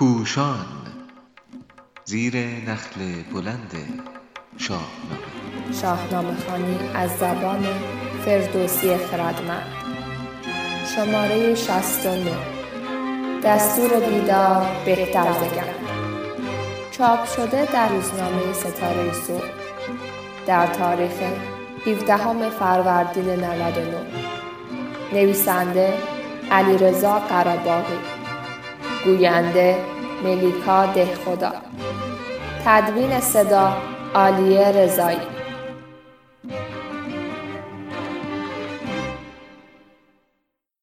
پوشان زیر نخل بلند شاهنامه. شاهنامه خانی از زبان فردوسی خردمند. شماره 69 دستور بیدار بهتر زگر چاپ شده در روزنامه ستاره صبح. در تاریخ 17 فروردین 99 نویسنده علیرضا قراباغی. گوینده ملیکا دهخدا. تدوین صدا عالیه رضایی.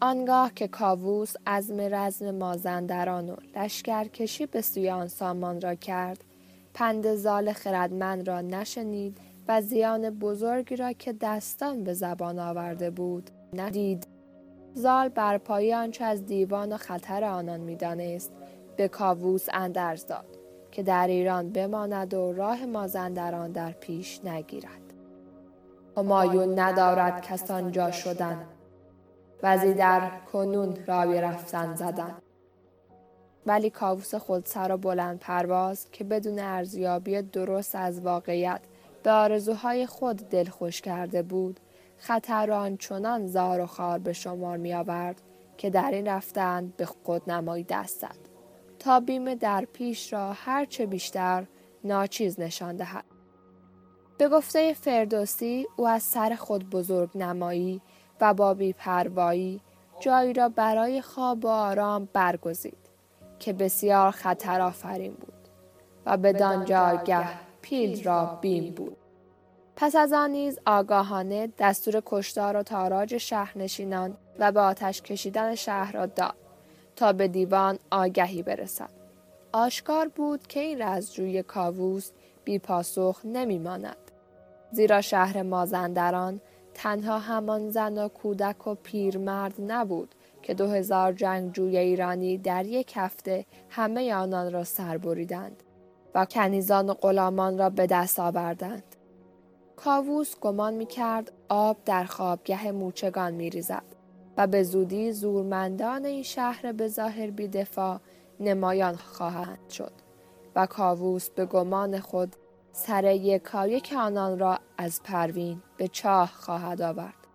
آنگاه که کاووس از رزم مازندران و لشکرکشی به سوی آن سامان را کرد پند زال خردمند را نشنید و زیان بزرگی را که دستان به زبان آورده بود ندید زال بر پای آنچه از دیوان و خطر آنان می‌دانست. به کاووس اندرز داد که در ایران بماند و راه مازندران در پیش نگیرد. همایون ندارد کسان جا شدن. وزی در کنون راوی رفتن زدن. ولی کاووس خودسر و بلند پرواز که بدون ارزیابی درست از واقعیت به آرزوهای خود دلخوش کرده بود. خطر آنچنان زار و خار به شمار می آورد که در این رفتن به خود نمایی دست زد تا بیم در پیش را هرچه بیشتر ناچیز نشان دهد. به گفته فردوسی او از سر خود بزرگ نمایی و با بیپروایی جایی را برای خواب و آرام برگزید که بسیار خطر آفرین بود و بدان جایگه پیل را بیم بود. پس از آن نیز آگاهانه دستور کشتار و تاراج شهرنشینان و به آتش کشیدن شهر را داد تا به دیوان آگهی برسد. آشکار بود که این رزجوی کاووس بی پاسخ نمی ماند. زیرا شهر مازندران تنها همان زن و کودک و پیرمرد نبود که دو هزار جنگجوی ایرانی در یک هفته همه آنان را سر بریدند و کنیزان و غلامان را به دست آوردند. کاووس گمان می کرد آب در خوابگه موچگان می ریزد و به زودی زورمندان این شهر به ظاهر بیدفاع نمایان خواهند شد و کاووس به گمان خود سر یکایک آنان را از پروین به چاه خواهد آورد.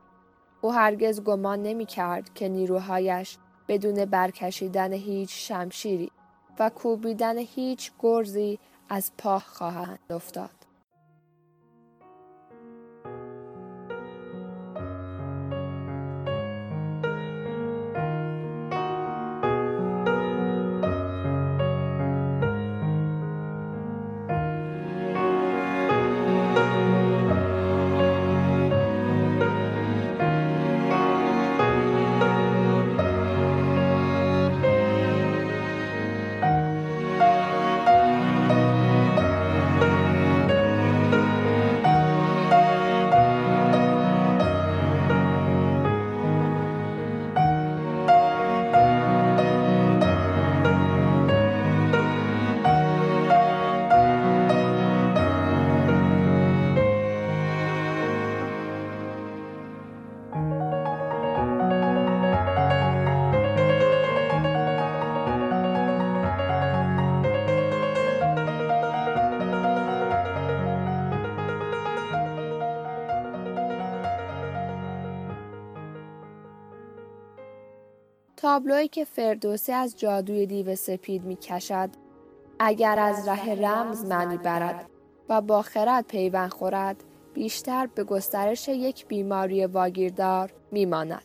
او هرگز گمان نمی کرد که نیروهایش بدون برکشیدن هیچ شمشیری و کوبیدن هیچ گرزی از پاه خواهند افتاد. تابلویی که فردوسی از جادوی دیو سپید می کشد اگر از ره رمز معنی برد و با خرد پیوند خورد بیشتر به گسترش یک بیماری واگیردار میماند.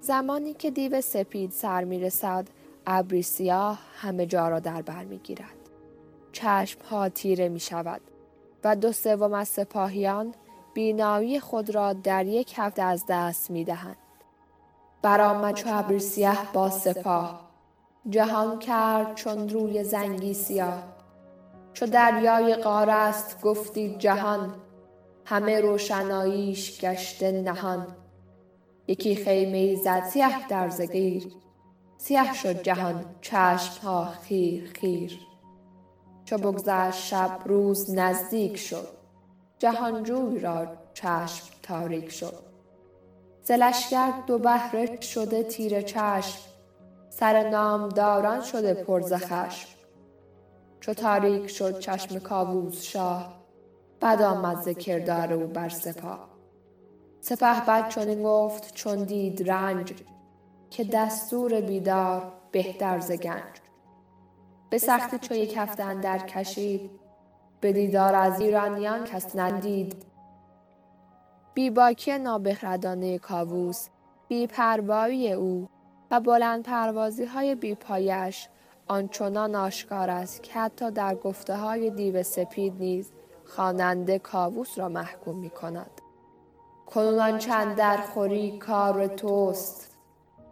زمانی که دیو سپید سر می رسد ابری سیاه همه جا را در بر می گیرد. چشم ها تیره می شود و دو سوم از سپاهیان بینایی خود را در یک هفته از دست می دهند. برآمد چو ابر سیه با سپاه. جهان کرد چون روی زنگی سیاه. چو دریای قاره است گفتی جهان همه روشناییش گشته نهان. یکی خیمه زد سیه در زگیر سیه شد جهان چشم ها خیر خیر. چو بگذشت شب روز نزدیک شد. جهانجوی را چشم تاریک شد. ز دو بهره شده تیره چشم سر نامداران شده پر ز خشم. چو تاریک شد چشم کاووس شاه بد آمد او بر سپاه سپهبد چنین گفت چون دید رنج که دستور بیدار بهتر ز گنج. به سختی چو یک هفته اندر کشید به دیدار از ایرانیان کس ندید بی باکی نابخردانه کاووس بی پروایی او و بلند پروازی های بی پایش آنچنان آشکار است که حتی در گفته های دیو سپید نیز خواننده کاووس را محکوم می کند. کنون چند در خوری کار توست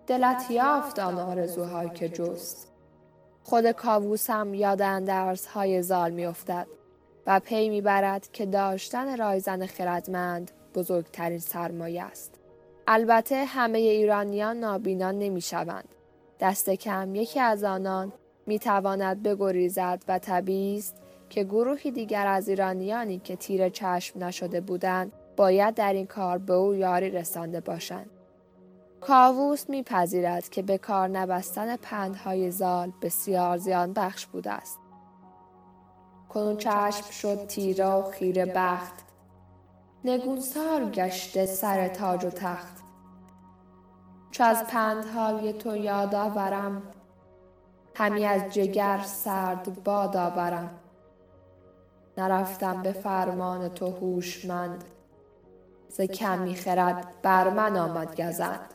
دلت یافت آن آرزوهای که جست خود کاووس هم یاد اندرس های زال می افتد و پی می برد که داشتن رایزن خردمند بزرگترین سرمایه است. البته همه ایرانیان نابینا نمی شوند. دست کم یکی از آنان می تواند بگریزد و طبیعی است که گروهی دیگر از ایرانیانی که تیر چشم نشده بودند باید در این کار به او یاری رسانده باشند. کاووس میپذیرد که به کار نبستن پندهای زال بسیار زیان بخش بوده است. کنون چشم شد تیره و خیره بخت نگونسار گشته سر تاج و تخت. چو از پندهای تو یاد آورم همی از جگر سرد باد آورم. نرفتم به فرمان تو هوشمند ز کمی خرد بر من آمد گزند.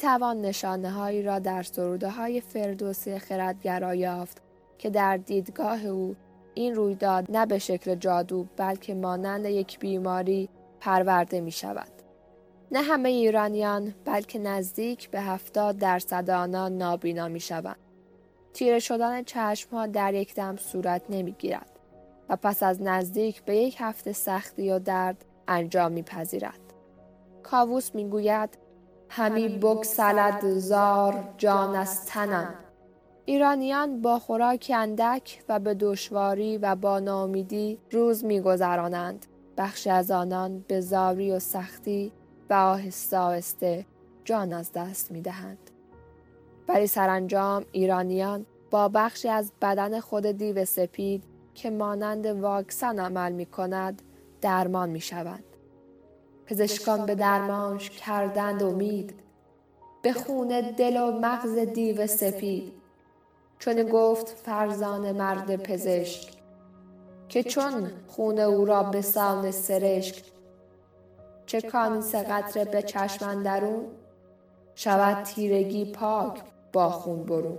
توان نشانه هایی را در سروده های فردوسی خردگرا یافت که در دیدگاه او این رویداد نه به شکل جادو بلکه مانند یک بیماری پرورده می شود. نه همه ایرانیان بلکه نزدیک به هفتاد درصد آنان نابینا می شوند. تیره شدن چشم ها در یک دم صورت نمی گیرد و پس از نزدیک به یک هفته سختی و درد انجام می پذیرد. کاووس می گوید همی بگسلد زار جان از تنم. ایرانیان با خوراک اندک و به دشواری و با نامیدی روز میگذرانند. بخش از آنان به زاری و سختی و آهسته آهسته جان از دست می‌دهند. ولی سرانجام ایرانیان با بخشی از بدن خود دیو سپید که مانند واکسن عمل می کند درمان می شوند. پزشکان به درمانش کردند امید. به خون دل و مغز دیو سپید. چون گفت فرزان مرد پزشک که چون خون او را به سان سرشک چه کانی سه قطره به چشم درون شود تیرگی پاک با خون برون.